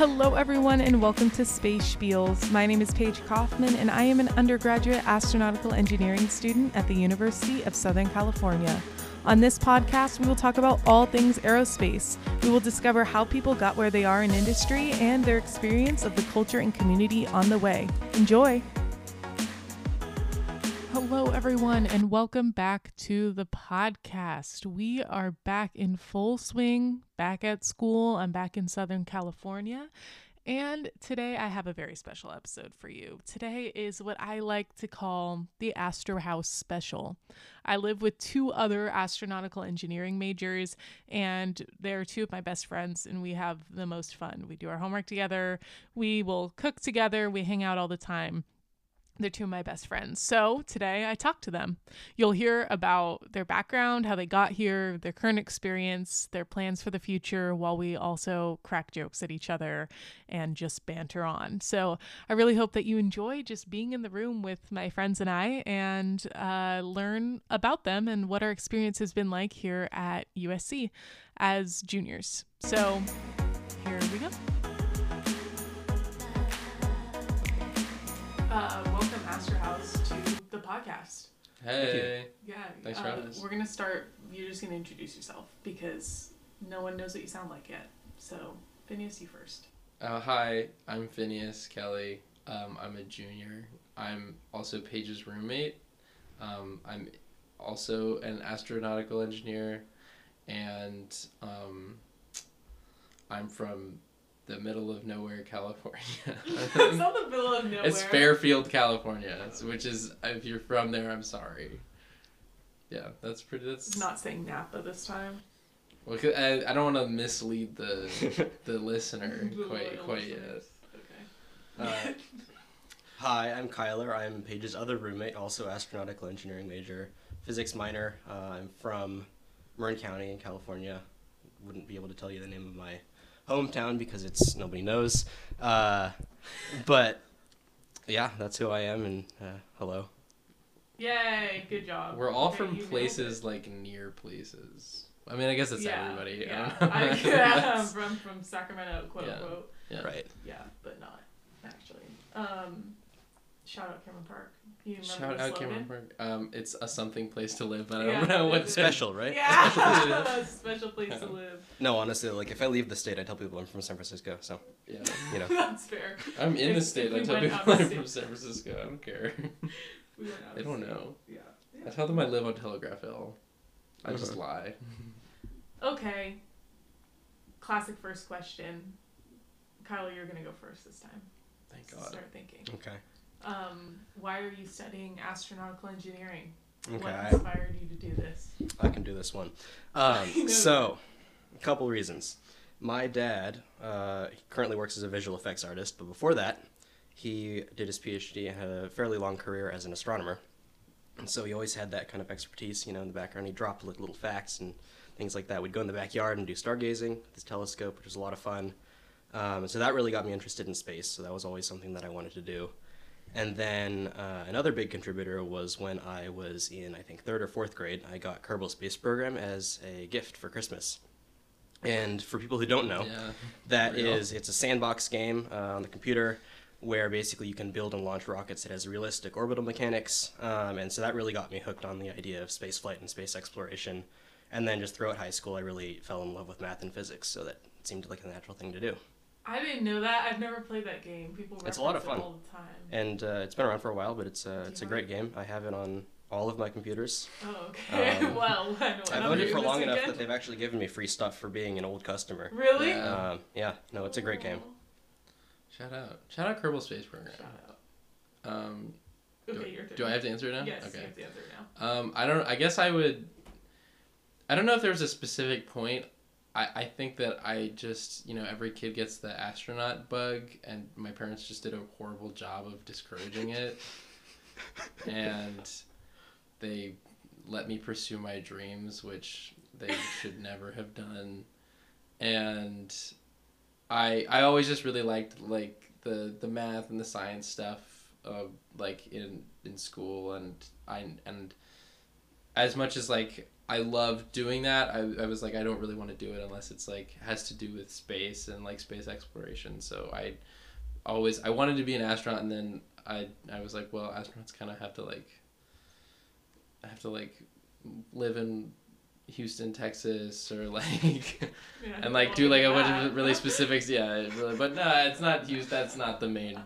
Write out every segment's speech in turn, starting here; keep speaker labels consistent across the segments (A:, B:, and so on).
A: Hello, everyone, and welcome to Space Spiels. My name is Paige Kaufman, and I am an undergraduate astronautical engineering student at the University of Southern California. On this podcast, we will talk about all things aerospace. We will discover how people got where they are in industry and their experience of the culture and community on the way. Enjoy! Hello, everyone, and welcome back to the podcast. We are back in full swing, back at school. I'm back in Southern California. And today I have a very special episode for you. Today is what I like to call the Astro House Special. I live with two other astronautical engineering majors, and they're two of my best friends, and we have the most fun. We do our homework together, we will cook together, we hang out all the time. They're two of my best friends. So today I talked to them. You'll hear about their background, how they got here, their current experience, their plans for the future, while we also crack jokes at each other and just banter on. So I really hope that you enjoy just being in the room with my friends and I and uh, learn about them and what our experience has been like here at USC as juniors. So here we go. Uh, podcast.
B: Hey.
A: Yeah,
B: Thanks for
A: uh,
B: having us.
A: We're gonna start. You're just gonna introduce yourself because no one knows what you sound like yet. So, Phineas, you first.
B: Uh, hi, I'm Phineas Kelly. Um, I'm a junior. I'm also Paige's roommate. Um, I'm also an astronautical engineer, and um, I'm from the middle of nowhere, California.
A: it's not the middle of nowhere.
B: It's Fairfield, California, which is if you're from there, I'm sorry. Yeah, that's pretty. That's
A: not saying Napa this time.
B: Well, 'cause I, I don't want to mislead the the listener
A: The
B: quite
A: loyal
B: quite yet.
A: Okay.
C: Uh, hi, I'm Kylar. I'm Paige's other roommate, also astronautical engineering major, physics minor. Uh, I'm from Marin County in California. Wouldn't be able to tell you the name of my hometown because it's nobody knows. Uh, but yeah, that's who I am, and uh, hello.
A: Yay! Good job.
B: We're all
A: Okay,
B: from places
A: it.
B: like near places. I mean, I guess it's
A: yeah,
B: everybody.
A: Yeah,
B: I,
A: yeah I'm from from Sacramento, quote
B: Yeah.
A: unquote.
B: Yeah.
C: Right.
A: Yeah, but not actually. Um, shout out Cameron Park. You remember
B: Shout
A: the
B: out
A: slogan?
B: Cameron Park. Um, it's a something place to live, but I don't know what
C: Special, right?
A: Yeah, special place to
B: Yeah.
A: live.
C: No, honestly, like if I leave the state, I tell people I'm from San Francisco. So
B: Yeah,
C: you know.
A: That's fair.
B: I'm in the state.
A: if
B: I tell people I'm from San Francisco. I don't care.
A: We went out
B: They don't know.
A: Yeah.
B: I tell them I live on Telegraph Hill. I just
C: Uh-huh.
B: lie.
A: Okay. Classic first question. Kyle, you're gonna go first this time.
B: Thank God.
A: Start thinking.
C: Okay.
A: Um, why are you studying astronautical engineering?
C: Okay.
A: What inspired you to do this?
C: I can do this one. Um, so, a couple reasons. My dad uh, currently works as a visual effects artist, but before that, he did his PhD and had a fairly long career as an astronomer. And so he always had that kind of expertise, you know, in the background. He dropped like little facts and things like that. We'd go in the backyard and do stargazing with his telescope, which was a lot of fun. Um, and so that really got me interested in space. So that was always something that I wanted to do. And then uh, another big contributor was when I was in, I think, third or fourth grade, I got Kerbal Space Program as a gift for Christmas. And for people who don't know,
B: Yeah.
C: that
B: Real.
C: is, it's a sandbox game uh, on the computer where basically you can build and launch rockets. It has realistic orbital mechanics, um, and so that really got me hooked on the idea of space flight and space exploration. And then just throughout high school, I really fell in love with math and physics, so that seemed like a natural thing to do.
A: I didn't know that. I've never played that game. People
C: It's a lot
A: reference
C: of
A: it
C: fun.
A: all the time.
C: And uh, it's been around for a while, but it's uh, it's a
A: have
C: great game. I have it on all of my computers.
A: Oh, okay.
C: Um,
A: well, I know.
C: I've
A: I'm
C: owned it for long enough
A: again.
C: that they've actually given me free stuff for being an old customer.
A: Really?
B: Yeah.
C: Um, yeah, no, it's a great game.
B: Shout out. Shout out Kerbal Space Program.
A: Shout out.
B: Um, do,
A: Okay, your turn.
B: do I have to answer it now?
A: Yes,
B: Okay.
A: you have to answer now.
B: Um, I don't. I guess I would. I don't know if there's a specific point. I, I think that I just you know every kid gets the astronaut bug, and my parents just did a horrible job of discouraging it, and they let me pursue my dreams, which they should never have done, and I I always just really liked like the the math and the science stuff, uh, like in in school, and I and as much as like I love doing that. I, I was like, I don't really want to do it unless it's like has to do with space and like space exploration. So I always I wanted to be an astronaut, and then I I was like, well, astronauts kind of have to like I have to like live in Houston, Texas, or like
A: Yeah,
B: and like
A: don't
B: like a bunch of really specifics. Yeah, really, but no, it's not Houston. That's not the main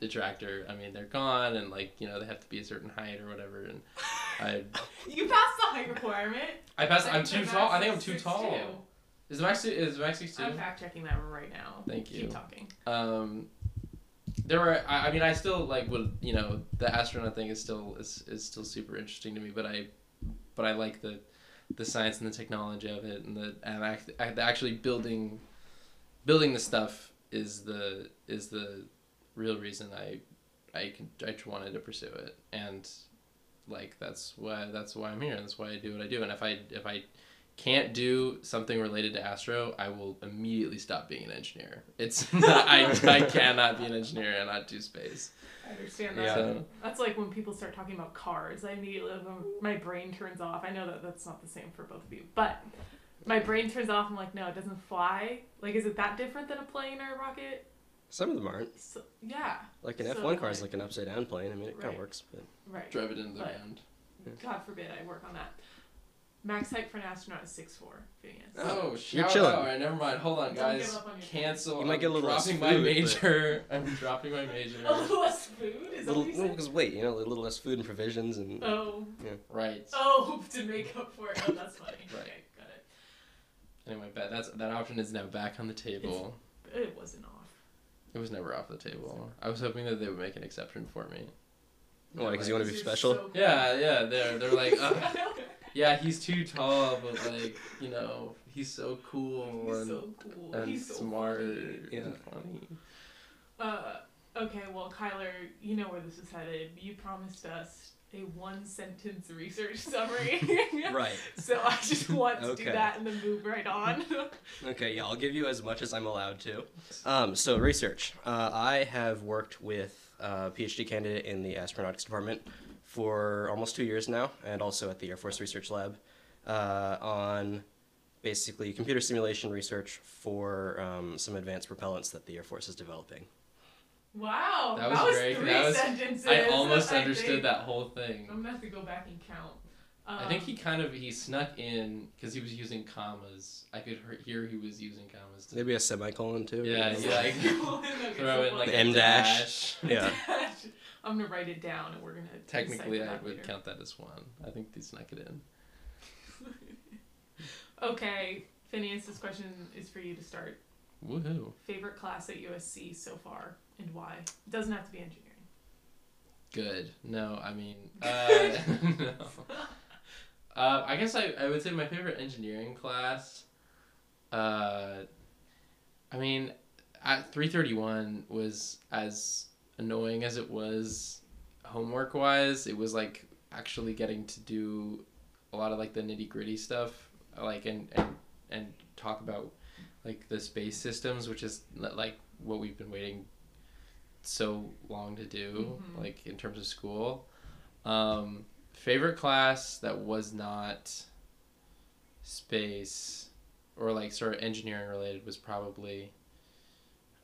B: detractor. I mean, they're gone, and like you know they have to be a certain height or whatever. And I
A: You passed the height requirement.
B: I passed. I'm too tall. I think I'm too
A: 6'2".
B: tall. Is the max is the max six two?
A: I'm fact checking that right now.
B: Thank you.
A: Keep talking.
B: um there were I, I mean i still like would you know the astronaut thing is still is, is still super interesting to me but i but i like the the science and the technology of it and the and act, act- actually building building the stuff is the is the real reason i i can i wanted to pursue it and like that's why that's why i'm here and that's why i do what i do and if i if i can't do something related to astro, I will immediately stop being an engineer. It's not, I, I cannot be an engineer and not do space.
A: I understand that.
C: Yeah.
B: So,
A: That's like when people start talking about cars. I immediately my brain turns off. I know that that's not the same for both of you, but my brain turns off. I'm like, no, it doesn't fly. Like, is it that different than a plane or a rocket?
C: Some of them aren't.
A: So, yeah,
C: Like an
A: So,
C: F1 car is
A: like-
C: like an upside down plane. I mean, it kind of works, but
A: right.
B: drive it into the
A: But-
B: ground.
A: God forbid I work on that. Max height for an astronaut is six four. Phineas.
B: Oh,
C: oh
B: You're
C: chilling.
B: All right, never mind. Hold on,
A: Don't
B: guys.
A: give up on your
B: Cancel.
C: You might
B: I'm
C: get a little less
B: dropping my
C: food, but-
B: major. I'm dropping my major.
A: A little less food is that
C: little
A: what
C: because weight, you know, a little less food and provisions and
A: Oh, Yeah.
B: Right.
A: oh, to make up for it. Oh, that's funny.
B: Right.
A: Okay, got it.
B: Anyway, but that's that option is now back on the table.
A: It wasn't off.
B: It was never off the table. I was hoping that they would make an exception for me.
C: Why, 'cause you wanna be special?
A: so-
B: Yeah, yeah. They're they're like, "Ugh, yeah, he's too tall, but like, you know, he's so cool
A: He's
B: and,
A: so cool.
B: and
A: He's so
B: smart
A: funny.
C: Yeah.
B: and funny.
A: Uh, okay, well, Kylar, you know where this is headed. You promised us a one sentence research summary.
C: right.
A: So I just want to do that and then move right on.
C: Okay, yeah, I'll give you as much as I'm allowed to. Um, so research. Uh, I have worked with a PhD candidate in the astronautics department for almost two years now, and also at the Air Force Research Lab uh, on basically computer simulation research for um, some advanced propellants that the Air Force is developing.
A: Wow,
B: That was great.
A: three
B: That was-
A: sentences.
B: I almost
A: I
B: understood
A: think.
B: that whole thing.
A: I'm gonna have to go back and count. Um,
B: I think he kind of he snuck in because he was using commas. I could hear, hear he was using commas. To,
C: Maybe a semicolon too.
B: Yeah, yeah. like, throw in like
A: one-
B: a
C: M dash.
B: dash.
C: Yeah.
A: I'm gonna write it down and we're gonna.
B: Technically, I would
A: later.
B: count that as one. I think he snuck it in.
A: Okay, Phineas, this question is for you to start.
B: Woohoo!
A: Favorite class at USC so far and why? It doesn't have to be engineering.
B: Good. No, I mean, uh, no. Uh, I guess I, I would say my favorite engineering class. Uh, I mean, at three thirty one was as annoying as it was homework wise. It was like actually getting to do a lot of like the nitty gritty stuff, like and and and talk about like the space systems, which is like what we've been waiting so long to do,
A: Mhm.
B: like in terms of school. Um, favorite class that was not space or like sort of engineering related was probably.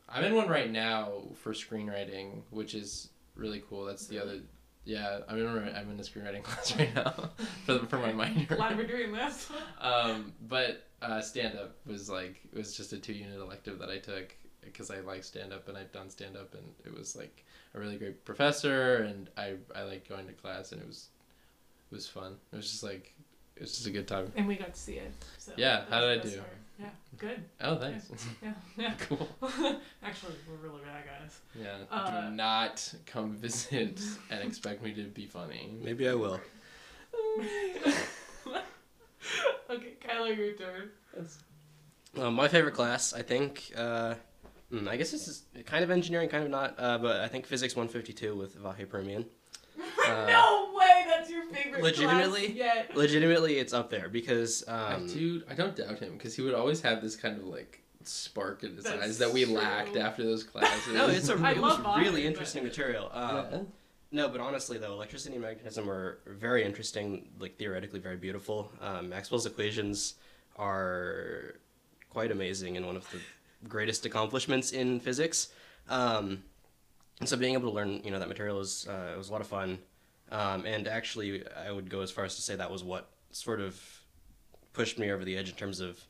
B: I'm in one right now for screenwriting, which is really cool. That's the other. Yeah, I'm in. a- I'm in a screenwriting class right now for for my minor.
A: Glad we're doing this.
B: Um, but uh, stand up was like it was just a two unit elective that I took because I like stand up and I've done stand up and it was like a really great professor and I I like going to class and it was it was fun. It was just like it was just a good time.
A: And we got to see it. So
B: Yeah, how did I do?
A: part. Yeah, good.
B: Oh, thanks.
A: Yeah, yeah.
B: cool.
A: Actually, we're really bad guys.
B: Yeah.
A: Uh,
B: Do not come visit and expect me to be funny.
C: Maybe I will.
A: okay, Kylar, your turn.
C: Uh, my favorite class, I think, uh, hmm, I guess this is kind of engineering, kind of not, uh, but I think Physics 152 with Vahe Peroomian. Uh,
A: no way, that's your favorite.
C: legitimately?
A: class yet.
C: Legitimately, it's up there because
B: I
C: um,
B: dude, I don't doubt him because he would always have this kind of like spark in his
A: That's
B: eyes that we
A: true.
B: lacked after those classes.
C: no, it's a
A: I
C: it was
A: Vahe,
C: really
A: but-
C: interesting material. Um,
B: Yeah.
C: No, but honestly though, electricity and magnetism are very interesting, like theoretically very beautiful. Um, Maxwell's equations are quite amazing and one of the greatest accomplishments in physics. Um, and so being able to learn, you know, that material is uh, was a lot of fun. Um, and actually, I would go as far as to say that was what sort of pushed me over the edge in terms of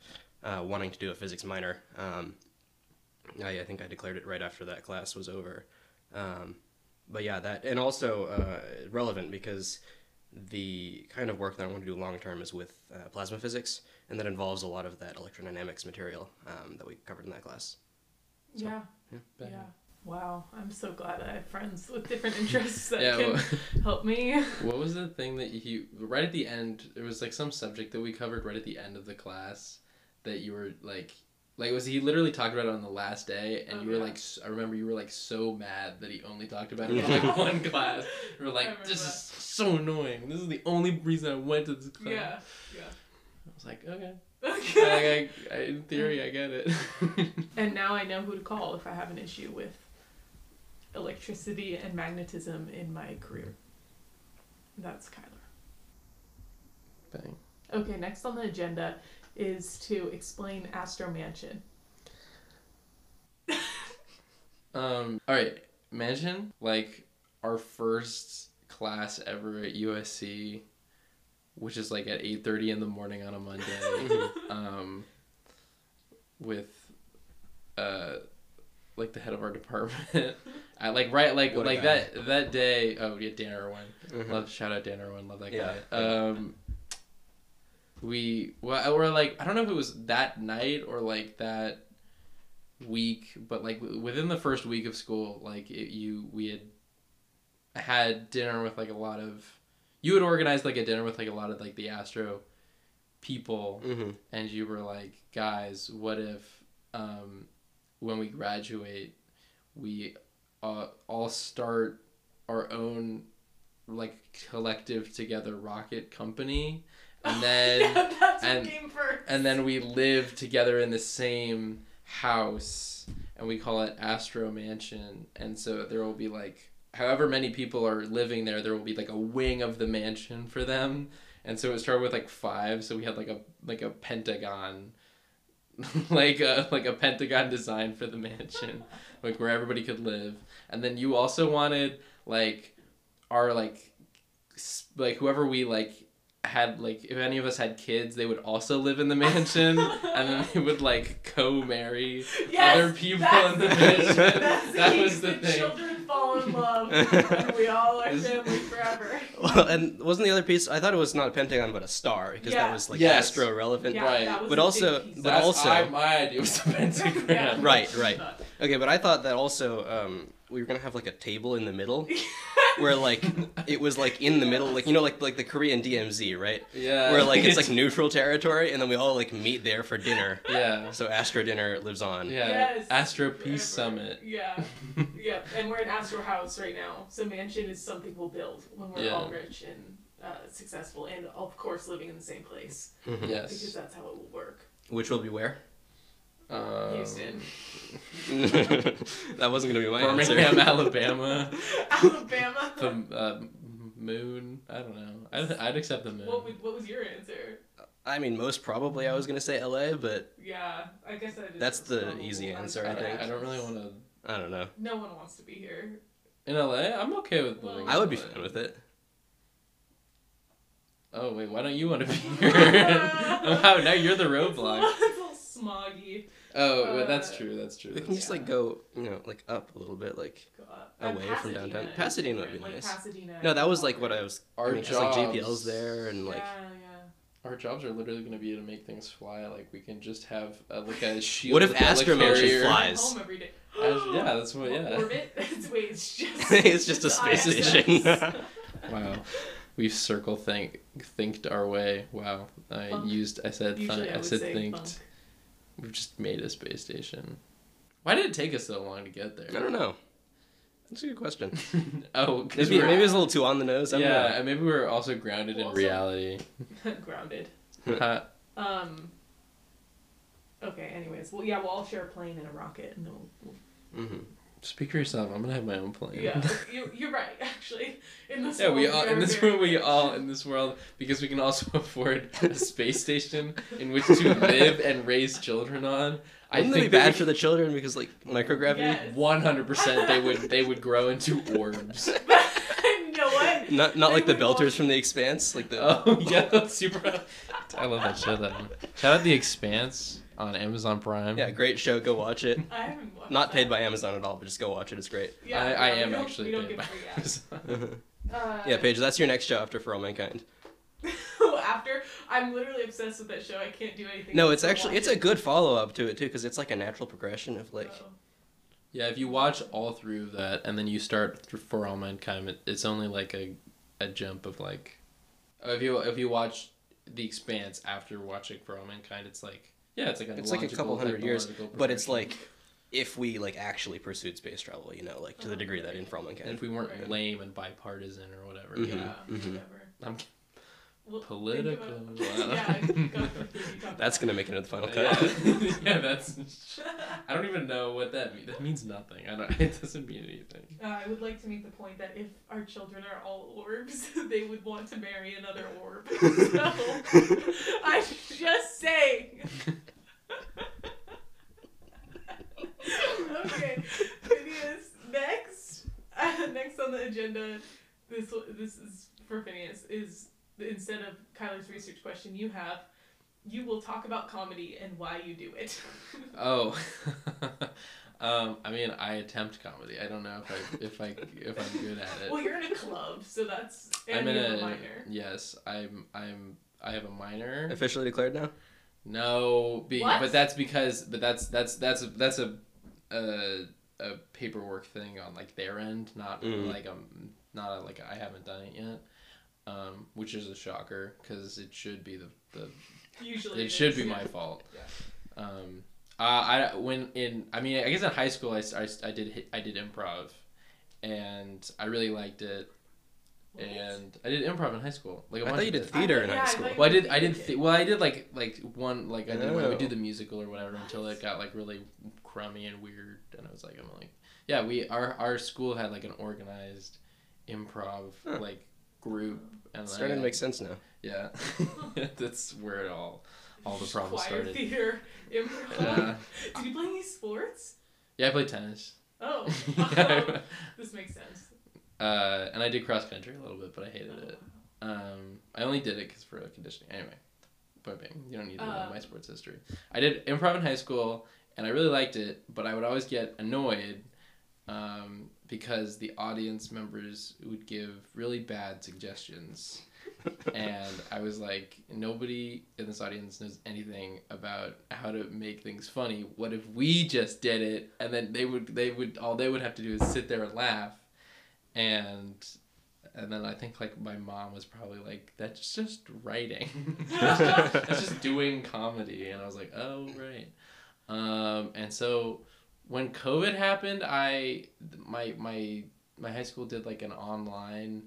C: uh, wanting to do a physics minor. Um, I, I think I declared it right after that class was over. Um, but yeah, that and also uh, relevant because the kind of work that I want to do long term is with uh, plasma physics, and that involves a lot of that electrodynamics material um, that we covered in that class. So,
A: yeah.
C: yeah.
A: Yeah. Wow. I'm so glad I have friends with different interests that
B: Yeah,
A: can
B: well-
A: help me.
B: What was the thing that you right at the end? It was like some subject that we covered right at the end of the class that you were like, like was he literally talked about it on the last day, and
A: Oh,
B: you were
A: yeah.
B: like, i remember you were like so mad that he only talked about it in like one class. You were like, this
A: that.
B: is so annoying. This is the only reason I went to this class.
A: Yeah yeah.
B: I was like, okay. I, I, I, in theory, I get it.
A: and now I know who to call if I have an issue with electricity and magnetism in my career. That's Kylar.
B: Bang.
A: Okay, next on the agenda is to explain Astro Mansion.
B: Um. All right. Mansion, like our first class ever at USC, which is like at eight thirty in the morning on a Monday. um. With, uh, like the head of our department. I like right like
C: What
B: like that that day. Oh yeah, Dan Erwin.
C: Mhm.
B: Love shout out Dan Erwin. Love that
C: Yeah.
B: guy. Um. We well, we're like I don't know if it was that night or like that week, but like w- within the first week of school, like it, you we had had dinner with like a lot of you had organized like a dinner with like a lot of like the Astro people,
C: Mhm.
B: and you were like, guys, what if um, when we graduate, we uh, all start our own like collective together rocket company, and then
A: yeah, that's
B: and-
A: what came first.
B: and then we live together in the same house and we call it astro mansion and so there will be like however many people are living there there will be like a wing of the mansion for them. And so it started with like five so we had like a like a pentagon like a like a pentagon design for the mansion like where everybody could live. And then you also wanted like our like like whoever we like had like if any of us had kids they would also live in the mansion and then they would like co-marry
A: Yes,
B: other people in the mansion
A: That's
B: that
A: the-
B: was the thing
A: Children fall in love, and we all are
B: Is-
A: family forever.
C: Well, and wasn't the other piece? I thought it was not a pentagon but a star because
A: Yeah.
C: that was like
B: Yes.
C: astro relevant.
A: Yeah,
B: Right.
C: But also- but
B: That's
C: also-
B: I, my idea was the pentagram
A: Yeah.
C: Right, right. Okay, but I thought that also um, we were gonna have like a table in the middle where like it was like in the middle, like you know, like like the Korean DMZ, right?
B: yeah
C: Where like it's like neutral territory, and then we all like meet there for dinner.
B: yeah
C: So Astro dinner lives on.
B: yeah
A: Yes,
B: astro peace
A: forever.
B: summit
A: Yeah, yeah, and we're in Astro House right now. So mansion is something we'll build when we're
B: Yeah.
A: all rich and uh, successful, and of course living in the same place
C: Mhm.
A: because that's how it will work.
C: Which will be where?
B: Um,
A: Houston,
C: that wasn't gonna be my answer.
B: Birmingham Alabama
A: Alabama.
B: the uh, moon I don't know I'd, I'd accept the moon
A: what, what was your answer?
C: I mean, most probably I was gonna say LA, but
A: Yeah, I guess that is
C: That's the
A: probably
C: easy answer, I
B: I,
C: think.
B: I don't really want to
C: I don't know.
A: No one wants to be here.
B: in LA I'm okay with
A: Well-
B: living
C: I would be fine with it.
B: Oh wait, why don't you want to be here? oh, wow, now you're the roadblock.
A: It's all smoggy.
B: Oh, well, that's
A: Uh,
B: true. That's true.
C: We can just like go, you know, like up a little bit, like.
A: Go up.
C: Away
A: Uh,
C: from downtown. Pasadena would be
A: different,
C: nice.
A: Pasadena
C: No, that was like what I was.
B: Our
C: I mean, it's like
B: jobs-
C: JPL's there and like.
A: yeah, yeah.
B: Our jobs are literally going to be to make things fly. Like we can just have a, like a shield.
C: What if
B: with a
C: Astro Mansion flies?
A: Home every day.
B: As- yeah, that's what. Yeah.
A: Orbit? It's- Wait, it's just.
C: it's just a space
A: ISS.
C: station.
B: Wow. We've circle think thinked our way. Wow. I
A: Funk.
B: used. I said.
A: Usually
B: Th-
A: I
B: I
A: would
B: said thinked.
A: funk.
B: We've just made a space station. Why did it take us so long to get there?
C: I don't know. That's a good question.
B: oh, because
C: Maybe maybe it was a little too on the nose. I don't
B: yeah,
C: know.
B: and maybe we are also grounded in reality.
A: Grounded. Um. Okay. Anyways, well, yeah, we'll all share a plane and a rocket, and then we'll, we'll
C: hmm
B: Speak for yourself. I'm gonna have my own plane.
A: Yeah, you, you're right. Actually, in this
B: Yeah, we all
A: are
B: in this
A: very
B: room. We all in this world because we can also afford a space station in which to live and raise children on. I
C: Wouldn't that be
B: think
C: bad
B: that
C: for the children because like microgravity?
B: One hundred percent they would they would grow into orbs.
A: you know what?
C: Not not
A: They
C: like the belters
A: want-
C: from the Expanse, like the.
B: Oh yeah, that's super. I love that show. Though. Shout out The Expanse on Amazon Prime.
C: Yeah, great show. Go watch it.
A: I haven't watched
C: Not paid
A: that.
C: by Amazon at all, but just go watch it. It's great.
A: Yeah,
B: I, I
A: no, we
B: am actually
A: We don't
B: paid
A: get
B: by
A: free ads.
B: Amazon.
A: Uh,
C: yeah, Paige, that's your next show after For All Mankind.
A: After I'm literally obsessed with that show. I can't do anything.
C: No, it's actually
A: watch
C: it's a good follow up to it too, because it's like a natural progression of like.
A: Oh.
B: Yeah, if you watch all through that and then you start For All Mankind, it, it's only like a, a jump of like, if you if you watch The Expanse after watching For All Mankind, it's like yeah, it's like a
C: It's like a couple hundred years,
B: technological
C: but it's like if we like actually pursued space travel, you know, like to the degree that in For All
B: And if we weren't
A: Right.
B: lame and bipartisan or whatever.
C: Mhm.
B: you know.
A: Yeah,
C: mhm.
A: whatever.
B: I'm
A: Well,
B: political.
A: about- yeah, go for it. You talk
C: That's gonna make it into the final cut.
B: yeah, that's. I don't even know what that means. That means nothing. I don't. It doesn't mean anything.
A: Uh, I would like to make the point that if our children are all orbs, they would want to marry another orb. So, I'm just saying. okay, Phineas. Next, uh, next on the agenda, this this is for Phineas. Is instead of Kylar's research question, you have. You will talk about comedy and why you do it.
B: Oh, um, I mean, I attempt comedy. I don't know if I if I if I'm good at it.
A: well, you're in a club, so that's and
B: I'm in
A: you're a
B: a
A: minor.
B: yes. I'm I'm I have a minor.
C: Officially declared now.
B: No, be,
A: What?
B: but that's because but that's that's that's a, that's a, a a paperwork thing on like their end, not
C: Mm.
B: like um not a, like I haven't done it yet. Um, which is a shocker because it should be the, the
A: Usually,
B: it should
A: is,
B: be
A: yeah.
B: my fault. yeah. Um, uh, I when in I mean I guess in high school I, I, I did I did improv, and I really liked it.
A: What?
B: And I did improv in high school. Like a
C: I
B: bunch
C: thought you did
B: it.
C: theater in
A: Yeah,
C: high school.
A: thought
B: Well, I did. I did. Th- well, I did like like one like I did. I would do
C: Oh.
B: the musical or whatever until it got like really crummy and weird, and I was like, I'm like, yeah, we our our school had like an organized improv
C: Huh.
B: like group, and
C: It's starting
B: I-
C: to make sense now.
B: yeah, that's where it all all the problems
A: choir,
B: started.
A: theater, improv.
B: Yeah,
A: Did you play any sports?
B: yeah, I played tennis.
A: Oh,
B: Yeah.
A: this makes sense.
B: Uh, and I did cross country a little bit, but I hated it. Um, I only did it because for conditioning. Anyway, point being, you don't need to know
A: Um,
B: my sports history. I did improv in high school, and I really liked it, but I would always get annoyed um, because the audience members would give really bad suggestions. and I was like, nobody in this audience knows anything about how to make things funny. What if we just did it? And then they would, they would, all they would have to do is sit there and laugh. And, and then I think like my mom was probably like, that's just writing. that's just doing comedy. And I was like, oh, right. Um, and so when COVID happened, I, my, my, my high school did like an online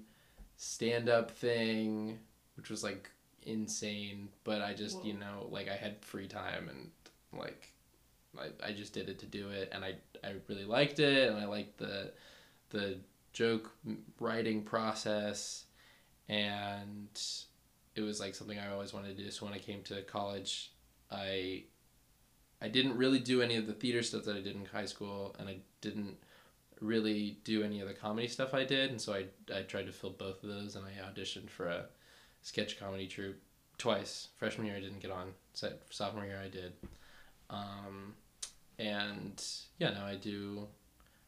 B: stand up thing, which was like insane. But I just, you know, like I had free time and like I, I just did it to do it, and I I really liked it, and I liked the the joke writing process, and it was like something I always wanted to do. So when I came to college, I I didn't really do any of the theater stuff that I did in high school, and I didn't really do any of the comedy stuff I did, and so I, I tried to fill both of those, and I auditioned for a sketch comedy troupe twice. Freshman year I didn't get on. So sophomore year I did, um, and yeah, now I do,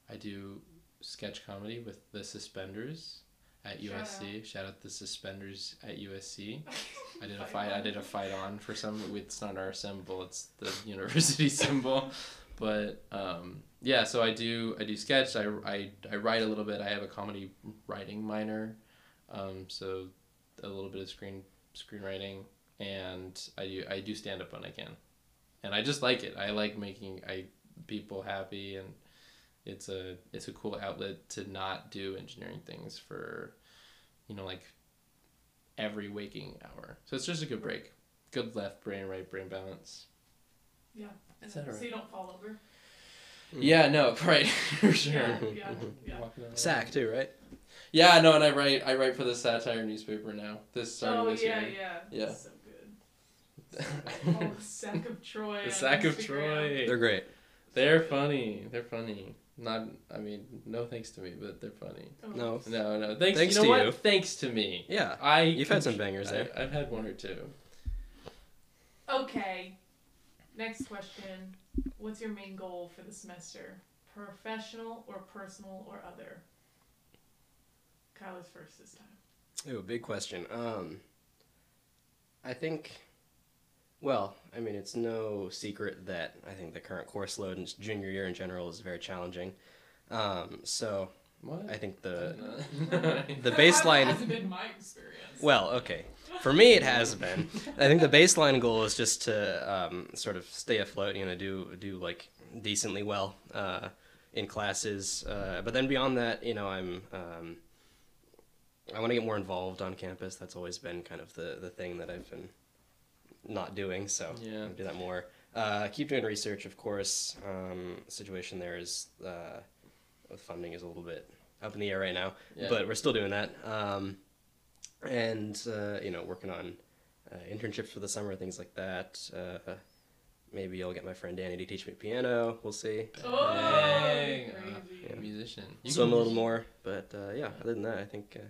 B: I do sketch comedy with the Suspenders at
A: Shout
B: USC. Shout out the Suspenders at USC. I did a fight. I did a fight on for some. It's not our symbol. It's the university symbol. But um, yeah, so I do. I do sketch. I, I, I write a little bit. I have a comedy writing minor, um, so a little bit of screen screenwriting, and I do I do stand up when I can, and I just like it. I like making I people happy, and it's a it's a cool outlet to not do engineering things for, you know, like every waking hour. So it's just a good break. Good left brain, right brain balance.
A: Yeah.
B: Is that
A: So
B: right?
A: you don't fall over. Mm-hmm.
B: Yeah, no, right, for sure.
A: Yeah, yeah, yeah.
C: Sack too, right?
B: Yeah, no, and I write I write for the satire newspaper now. This started
A: Oh
B: this
A: yeah,
B: year.
A: yeah.
B: Yeah.
A: That's so good. Oh, the sack of Troy.
B: the sack of Troy.
C: They're great.
B: They're funny. They're funny. Not, I mean, no thanks to me, but they're funny.
A: Oh.
C: No.
B: No, no, thanks.
C: Thanks
B: you know
C: to
B: what?
C: you.
B: Thanks to me.
C: Yeah.
B: I.
C: You've had some bangers there.
B: I, I've had one or two.
A: Okay. Next question. What's your main goal for the semester? Professional or personal or other? Kylar's first this time.
C: Ooh, big question. Um, I think, well, I mean, it's no secret that I think the current course load in junior year in general is very challenging. Um, so
B: What?
C: I think the
B: the
C: the baseline.
A: hasn't been my experience.
C: Well, okay. For me, it has been. I think the baseline goal is just to um, sort of stay afloat. You know, do do like decently well uh, in classes. Uh, but then beyond that, you know, I'm um, I want to get more involved on campus. That's always been kind of the the thing that I've been not doing. So
B: Yeah.
C: Do that more. Uh, keep doing research, of course. Um, situation there is uh, with funding is a little bit up in the air right now
B: Yeah.
C: but we're still doing that. Um, and uh, you know, working on uh, internships for the summer, things like that. Uh, maybe I'll get my friend Danny to teach me piano. We'll see.
A: Oh,
B: Dang.
A: crazy.
B: Uh, musician. You
C: Swim
B: can-
C: a little more, but uh, yeah. Other than that, I think. Uh,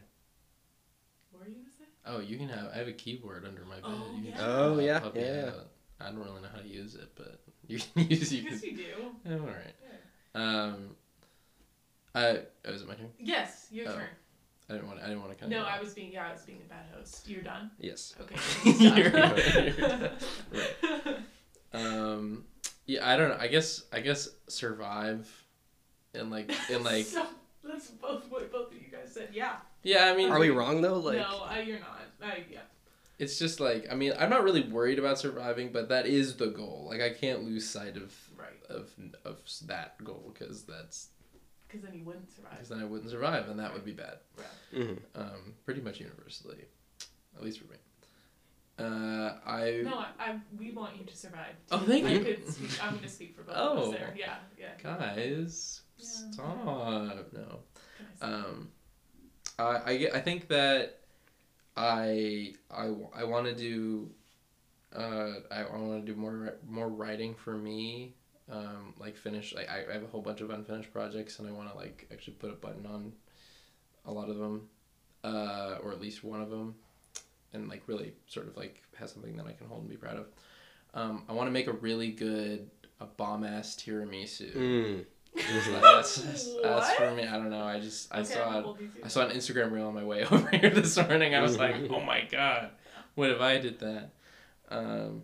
A: What were you gonna say?
B: Oh, you can have. I have a keyboard under my bed.
A: Oh,
B: you
A: yeah.
C: Oh, yeah, yeah, yeah.
B: I don't really know how to use it, but you can use. You
A: Yes,
B: can.
A: you do.
B: Oh, all right. Um. I. Oh, is it my turn?
A: Yes, your
B: Oh.
A: turn.
B: I didn't want. I didn't want to kind
A: No,
B: of.
A: I was being yeah, I was being a bad host. You're done.
C: yes.
A: Okay.
B: You're
A: done.
B: right. Um. Yeah, I don't know. I guess. I guess survive. And like. And like.
A: so, that's both what both of you guys said. Yeah.
B: Yeah. I mean.
C: Are we wrong though? Like.
A: no, I, you're not. I, yeah.
B: it's just like I mean I'm not really worried about surviving, but that is the goal. Like I can't lose sight of
A: Right.
B: of of that goal because that's
A: Because then you wouldn't survive.
B: because then I wouldn't survive, and that would be bad.
C: mhm.
B: Um, pretty much universally, at least for me. Uh, I
A: No, I, I we want you to survive.
B: Oh, thank
A: I
B: you.
A: Could speak, I'm going to speak for both of
B: Oh.
A: us there. Yeah, yeah.
B: guys
A: Yeah.
B: stop no.
A: I
B: Um, I I I think that I I, I want to do uh I, I want to do more more writing for me um like finish like I, I have a whole bunch of unfinished projects and I want to like actually put a button on a lot of them uh or at least one of them and like really sort of like has something that I can hold and be proud of um I want to make a really good a bomb ass tiramisu
C: Mm.
B: Like, that's, that's, that's for me. I don't know. I just I
A: Okay,
B: saw it.
A: we'll.
B: I saw an Instagram reel on my way over here this morning. I was like, oh my god, what if I did that? Um,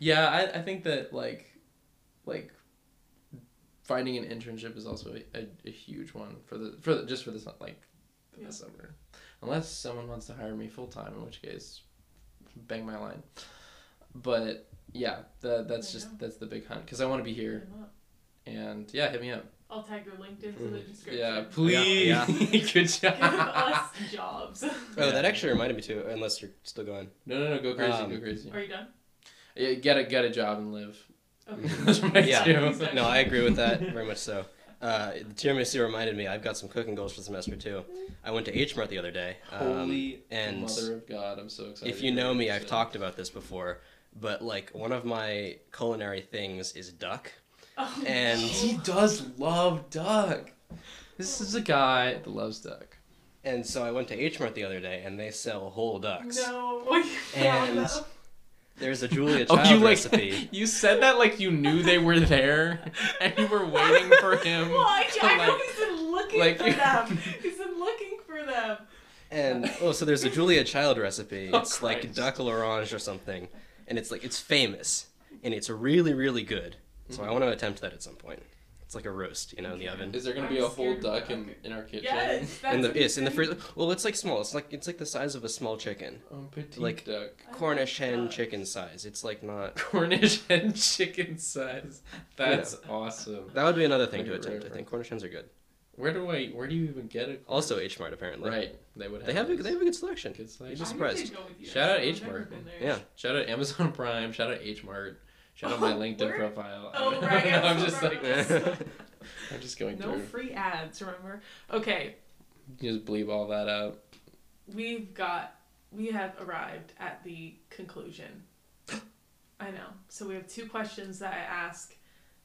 B: yeah, I, I think that like like finding an internship is also a, a, a huge one for the for the, just for this like for
A: Yeah.
B: the summer, unless someone wants to hire me full time, in which case, bang my line. But yeah, the, that's
A: There
B: just
A: go.
B: that's the big hunt because I want to be
A: Hit
B: here
A: 'em up.
B: and yeah, hit me up.
A: I'll tag your LinkedIn to the description.
B: Yeah, please.
C: Yeah.
B: Good job.
A: Give us jobs.
C: Oh, that actually reminded me too. Unless you're still going.
B: No, no, no, go crazy,
C: Um,
B: go crazy.
A: Are you done?
B: Yeah, get a get a job and live.
A: Okay.
B: That's what I
C: Yeah.
B: do.
C: No, I agree with that very much so. Uh, the tiramisu reminded me. I've got some cooking goals for the semester too. I went to H Mart the other day. um,
B: Holy
C: and
B: mother of God, I'm so excited.
C: if you know me, I've talked about this before, but like one of my culinary things is duck.
A: Oh,
C: And-
B: He does love duck. This is a guy that loves duck.
C: And so I went to H Mart the other day, and they sell whole ducks.
A: No. you found
C: And-
A: them.
C: There's a Julia Child
B: Oh,
C: Child
B: you like
C: recipe.
B: you said that like you knew they were there, and you were waiting for him.
A: Well, I,
B: to,
A: I know
B: like-
A: he's been looking
B: like
A: for them. He's been looking for them.
C: And oh, so there's a Julia Child recipe.
B: Oh,
C: It's like duck à l'orange or something, and it's like it's famous, and it's really really good. So I want to attempt that at some point. It's like a roast, you know, in the oven.
B: Is there gonna
A: I'm
B: be a whole duck
A: duck.
B: in, in our kitchen?
A: Yes, that's
C: in the
A: what
C: yes, in the freezer. Well, it's like small. It's like it's like the size of a small chicken,
B: Oh, petite
C: Like-
B: duck.
C: Cornish
A: like
C: hen
A: duck.
C: chicken size. It's like not.
B: Cornish hen chicken size. That's awesome.
C: That would be another thing to
B: you for
C: attempt. I think Cornish hens are good.
B: Where do I? Where do you even get it?
C: Also H Mart apparently.
B: Right, they would. Have
C: They have a, they have a good selection.
B: Good
C: You're
B: selection.
C: just
A: I need
C: surprised.
A: go with you.
B: Shout out
A: I've
B: H Mart.
C: Yeah.
B: Shout out Amazon Prime. Shout out H Mart. Shout out my
A: Oh,
B: LinkedIn
A: where?
B: profile.
A: Oh, right, yes,
B: I'm just like. I'm just going
A: No
B: through.
A: No free ads, remember? Okay,
B: You just bleep all that out.
A: we've got we have arrived at the conclusion. I know. So we have two questions that I ask.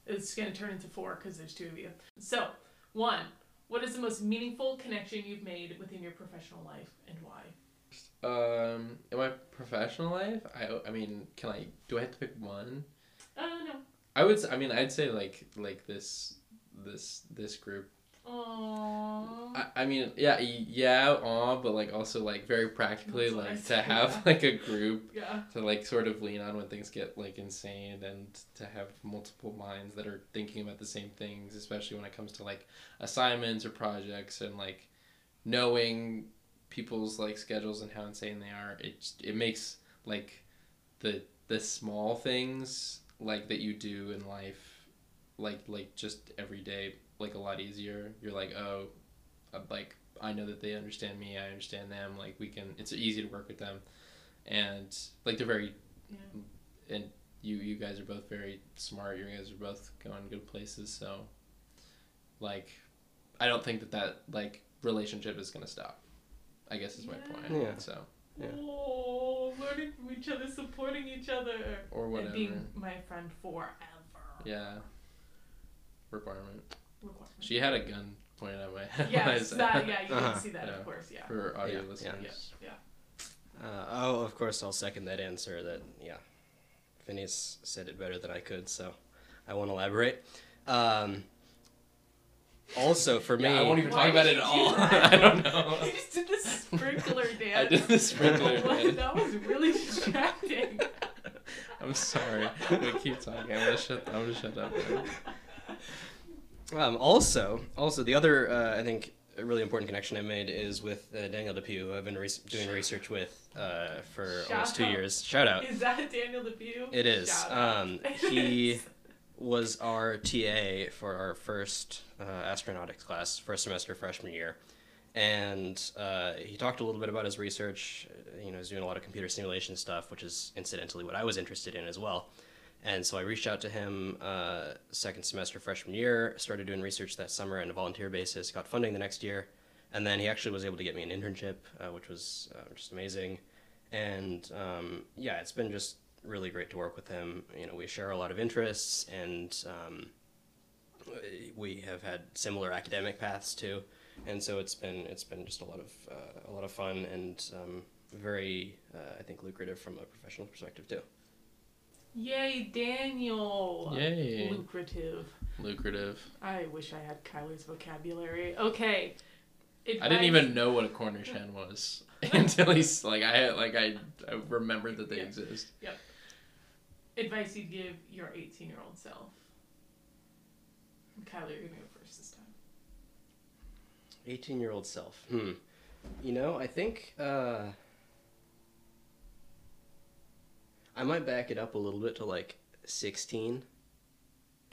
A: It's going to turn into four because there's two of you. So, one, what is the most meaningful connection you've made within your professional life and why?
B: Um, in my professional life, I I mean, can I do I have to pick one?
A: Uh, no.
B: I would. I mean, I'd say like like this this this group.
A: Aww.
B: I, I mean, yeah, yeah, aw, but like also like very practically,
A: That's
B: like to have like a group
A: yeah.
B: to like sort of lean on when things get like insane and to have multiple minds that are thinking about the same things especially when it comes to like assignments or projects and like knowing people's like schedules and how insane they are it it makes like the the small things like that you do in life like like just every day like a lot easier? You're like oh uh, like I know that they understand me I understand them like we can it's easy to work with them. And like they're very
A: Yeah.
B: and you you guys are both very smart. You guys are both going good places so like i don't think that that like relationship is gonna stop i guess is my point
C: Yeah.
B: so
C: Yeah.
A: Oh, learning from each other, supporting each other,
B: or
A: and being my friend forever.
B: yeah requirement
A: Requirement.
B: she had a gun pointed at my head when I
A: Yes,
B: said
A: that, yeah, you
C: Uh-huh.
A: can see that,
B: Yeah.
A: of course, yeah.
B: for audio
C: Yeah,
B: listeners
A: Yeah, yeah.
C: Uh, oh, of course, I'll second that answer. That yeah, Phineas said it better than I could, so I won't elaborate. Um, also, for me,
B: Yeah, I won't even talk about it at all. I don't know.
A: You just did the sprinkler dance.
B: I did the sprinkler dance.
A: That was really distracting.
B: I'm sorry. We keep talking. I'm gonna shut. I'm gonna shut up.
C: um, also, also the other uh, I think a really important connection I made is with uh, Daniel Depew, who I've been re- doing research with uh, for
A: Shout
C: almost two
A: out.
C: years. Shout out.
A: Is that Daniel Depew?
C: It is.
A: Shout.
C: Um,
A: It
C: he was our TA for our first uh, astronautics class, first semester freshman year, and uh, he talked a little bit about his research. uh, You know, he's doing a lot of computer simulation stuff, which is incidentally what I was interested in as well. And so I reached out to him uh, second semester freshman year, started doing research that summer on a volunteer basis, got funding the next year, and then he actually was able to get me an internship, uh, which was uh, just amazing. And um, yeah, it's been just really great to work with him. You know, we share a lot of interests, and um, we have had similar academic paths too. And so it's been it's been just a lot of uh, a lot of fun and um, very uh, I think lucrative from a professional perspective too.
A: Yay, Daniel.
B: Yay.
A: Lucrative.
B: Lucrative.
A: I wish I had Kylie's vocabulary. Okay.
B: I didn't even know what a Cornish hen was until he's like I like I I remembered that they
A: Yeah.
B: exist. Yep.
A: Advice you'd give your 18 year old self. Kylie, you're gonna go first this time.
C: 18 year old self. Hmm. You know, I think uh, I might back it up a little bit to like 16.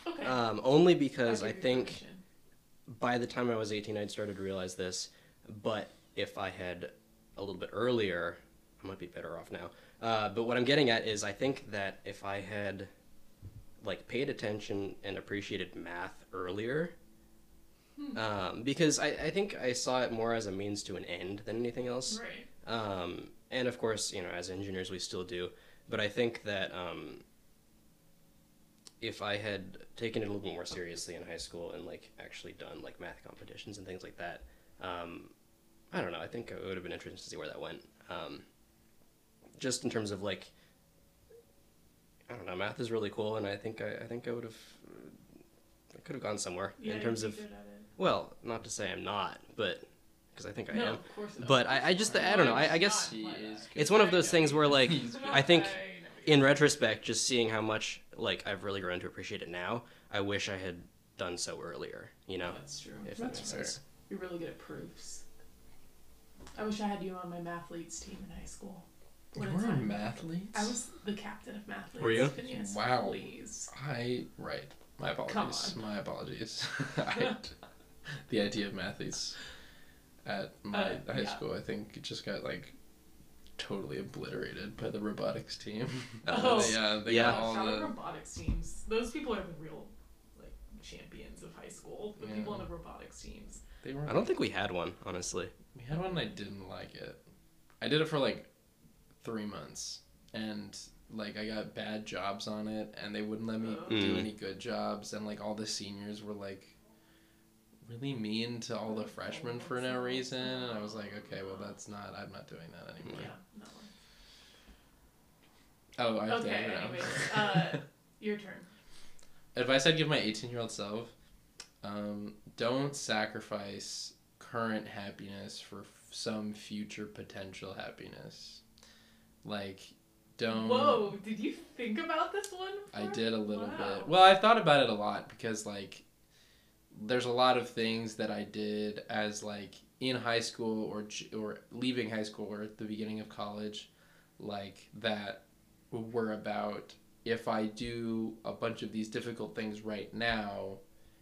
A: Okay.
C: Um, only because I think by the time I was 18, I'd started to realize this. But if I had a little bit earlier, I might be better off now. Uh, but what I'm getting at is I think that if I had like paid attention and appreciated math earlier,
A: Hmm.
C: um, because I, I think I saw it more as a means to an end than anything else.
A: Right.
C: Um, and of course, you know, as engineers, we still do. But I think that um, if I had taken it a little bit more seriously in high school and like actually done like math competitions and things like that, um, I don't know. I think it would have been interesting to see where that went. Um, just in terms of like, I don't know, math is really cool, and I think I, I think I would have, I could have gone somewhere
A: Yeah,
C: in terms of.
A: be good at it.
C: Well, not to say I'm not, but because I think I
A: no,
C: am.
A: of course not.
C: But I, I just I don't know. I, I guess
B: He
A: Why
B: is
A: not?
C: it's one of those things where like I think in retrospect, just seeing how much like I've really grown to appreciate it now, I wish I had done so earlier. You know,
A: That's true.
C: if that
B: That's
C: makes
B: fair.
C: sense.
A: You're really good at proofs. I wish I had you on my mathletes team in high school. What a
B: You were
A: time.
B: a mathletes?
A: I was the captain of mathletes.
C: Were you?
A: Phineas,
B: Wow.
A: Please.
B: I right. My apologies.
A: on.
B: My apologies. I, the idea of mathletes at my
A: Uh,
B: high
A: yeah.
B: school, I think, it just got like totally obliterated by the robotics team.
A: Oh.
B: yeah, they
C: Yeah.
B: got all the.
A: robotics teams. Those people are the real like champions of high school. The
B: Yeah.
A: people on the robotics teams.
B: They were.
C: I don't think we had one, honestly.
B: We had one and I didn't like it. I did it for like three months, and like I got bad jobs on it, and they wouldn't let me do
C: Mm.
B: any good jobs, and like all the seniors were like really mean to all the freshmen for no reason, and I was like, okay, well that's not. I'm not doing that anymore.
A: Yeah. No.
B: Oh, I have to
A: Okay.
B: end it.
A: Anyways, uh, your turn.
B: Advice I'd give my 18 year old self um, don't sacrifice current happiness for f- some future potential happiness. Like, don't.
A: Whoa! Did you think about this one?
B: I did a little
A: Wow.
B: bit. Well, I thought about it a lot because, like, there's a lot of things that I did as, like, in high school or, or leaving high school or at the beginning of college, like, that were about if I do a bunch of these difficult things right now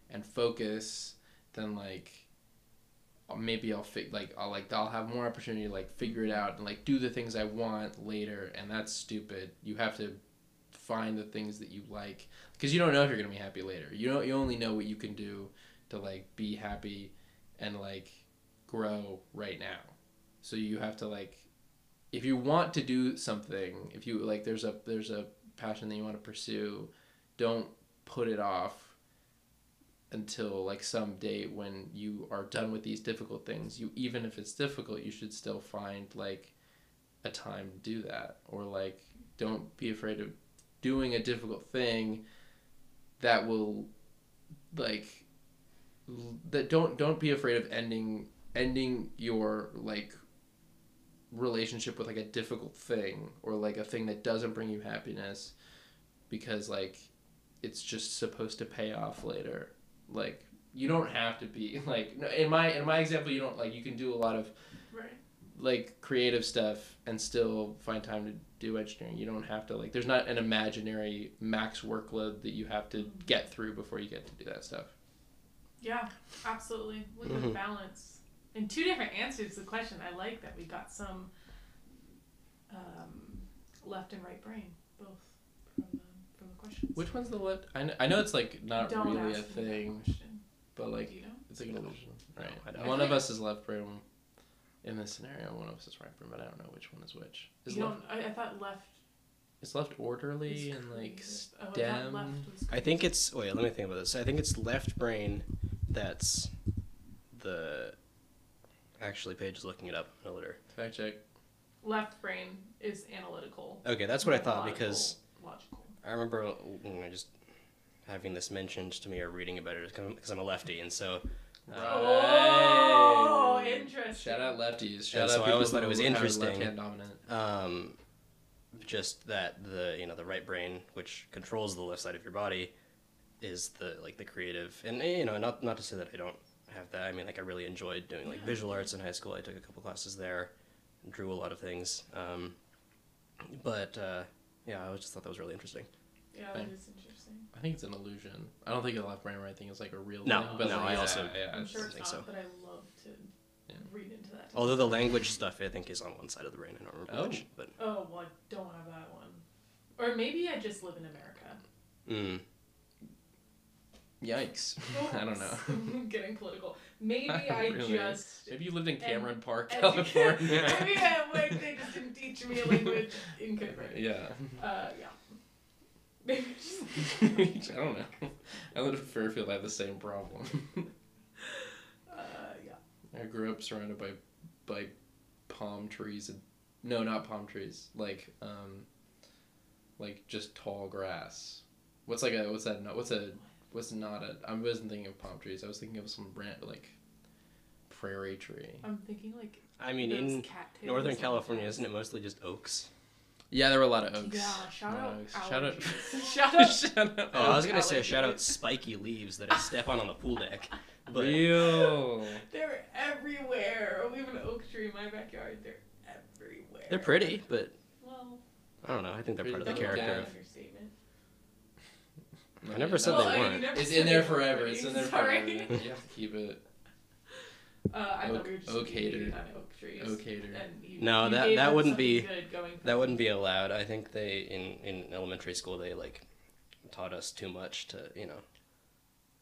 B: and focus, then like maybe I'll fi- like I'll like I'll have more opportunity to like figure it out and like do the things I want later and that's stupid. You have to find the things that you like because you don't know if you're to be happy later. You don't you only know what you can do to like be happy and like grow right now. So you have to like if you want to do something, if you like there's a there's a passion that you want to pursue, don't put it off until like some date when you are done with these difficult things. You even if it's difficult, you should still find like a time to do that or like don't be afraid of doing a difficult thing that will like that don't don't be afraid of ending ending your like relationship with like a difficult thing or like a thing that doesn't bring you happiness because like it's just supposed to pay off later like you don't have to be like in my in my example you don't like you can do a lot of
A: Right.
B: like creative stuff and still find time to do engineering you don't have to like there's not an imaginary max workload that you have to get through before you get to do that stuff
A: Yeah, absolutely. With the
C: Mhm.
A: balance. And two different answers to the question. I like that we got some um, left and right brain, both from the, from the questions.
B: which one's the left i know, I know it's like not
A: Don't
B: really a
A: ask me that
B: thing
A: question.
B: but like
A: Do you know?
B: It's like an illusion, right?
C: I don't-
B: one of us is left brain in this scenario. One of us is right brain, but I don't know which one is which. Is
A: You
B: left
A: don't, I, I thought left
B: is left orderly
A: is
B: and like
A: creative. Oh, I
B: stem?
A: left
C: I think it's wait. Let me think about this. I think it's left brain. That's the. Actually, Paige is looking it up. No later.
B: fact check.
A: left brain is analytical.
C: Okay, that's what I thought because
A: logical.
C: I remember you know, just having this mentioned to me or reading about it because I'm a lefty, and so. Uh,
A: Oh,
B: Right.
A: interesting.
B: Shout out lefties. Shout
C: And
B: out
C: so I
B: people
C: always thought it
B: who
C: was interesting.
B: Left-hand dominant.
C: um, just that the you know the right brain, which controls the left side of your body, is the like the creative, and eh, you know not not to say that I don't have that. I mean, like I really enjoyed doing like visual arts in high school. I took a couple classes there, drew a lot of things. Um, but uh, yeah, I just thought that was really interesting.
A: Yeah, that is interesting.
B: I think it's an illusion. I don't think a left brain right thing is like a real
C: No,
B: thing. But
C: no,
B: like,
C: I
B: yeah,
C: also-
B: yeah,
A: I'm
B: it's-
A: sure it's
C: think
A: not,
C: so.
A: but I love to
B: Yeah.
A: read into that.
C: Although the language stuff I think is on one side of the brain. I don't remember
B: Oh.
C: which, but
A: Oh, well, I don't have that one. Or maybe I just live in America.
C: mm,
B: Yikes! I don't know.
A: Getting political. Maybe I
B: Really?
A: just.
B: Maybe you lived in Cameron Park, California.
A: maybe I, like, they just didn't teach me a language in kindergarten.
B: yeah.
A: Uh, yeah. Maybe just.
B: I don't know. I live in Fairfield. I have the same problem.
A: Uh, yeah.
B: I grew up surrounded by by palm trees and no, not palm trees. Like um, like just tall grass. What's like a what's that? No, what's a what's not a? I wasn't thinking of palm trees. I was thinking of some brand like prairie tree.
A: I'm thinking like.
C: I mean in Northern California, isn't it mostly just oaks?
B: Yeah, there were a lot of oaks.
A: Yeah, shout out
B: oaks. Shout out.
A: shout out.
B: Shout out.
C: Oh, I was gonna say shout out spiky leaves that I step on on the pool deck, but
B: Real.
A: They're everywhere. We have an oak tree in my backyard. They're everywhere.
C: they're pretty. But
A: Well,
C: I don't know. I think they're part of the character.
B: Yeah.
A: Understatement.
C: I never said
A: Well,
C: they weren't.
A: never
B: It's in there forever. It's in there
A: sorry.
B: forever. You have to keep it.
A: Uh, I
B: Oak-
A: thought we were just
B: oak
A: being
B: hater.
A: on oak trees.
B: Oak hater.
A: And you,
C: No,
A: you
C: that-
A: gave
C: that
A: us
C: wouldn't
A: something
C: be-
A: good going
C: That wouldn't be allowed. I think they in in elementary school they like taught us too much to you know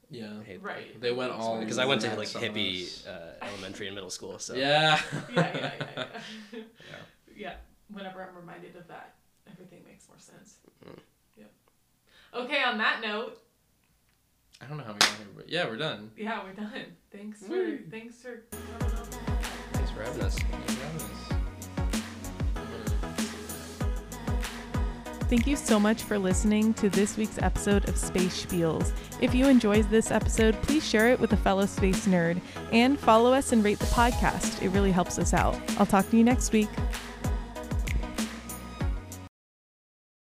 B: Yeah.
C: hate
A: Right.
B: They went all
C: because I went to like
B: some of
C: hippie
B: us.
C: uh, elementary and middle school. So
B: Yeah.
A: yeah, yeah, yeah, yeah. yeah. Whenever I'm reminded of that, everything makes more sense.
C: Mm.
A: Yep. Okay, on that note,
B: I don't know how we got here, but yeah, we're done.
A: yeah, we're done. Thanks for
B: Woo.
A: thanks for coming on.
C: thanks for having us.
B: Thanks for having us.
A: Thank you so much for listening to this week's episode of Space Spiels. If you enjoyed this episode, please share it with a fellow space nerd and follow us and rate the podcast. It really helps us out. I'll talk to you next week.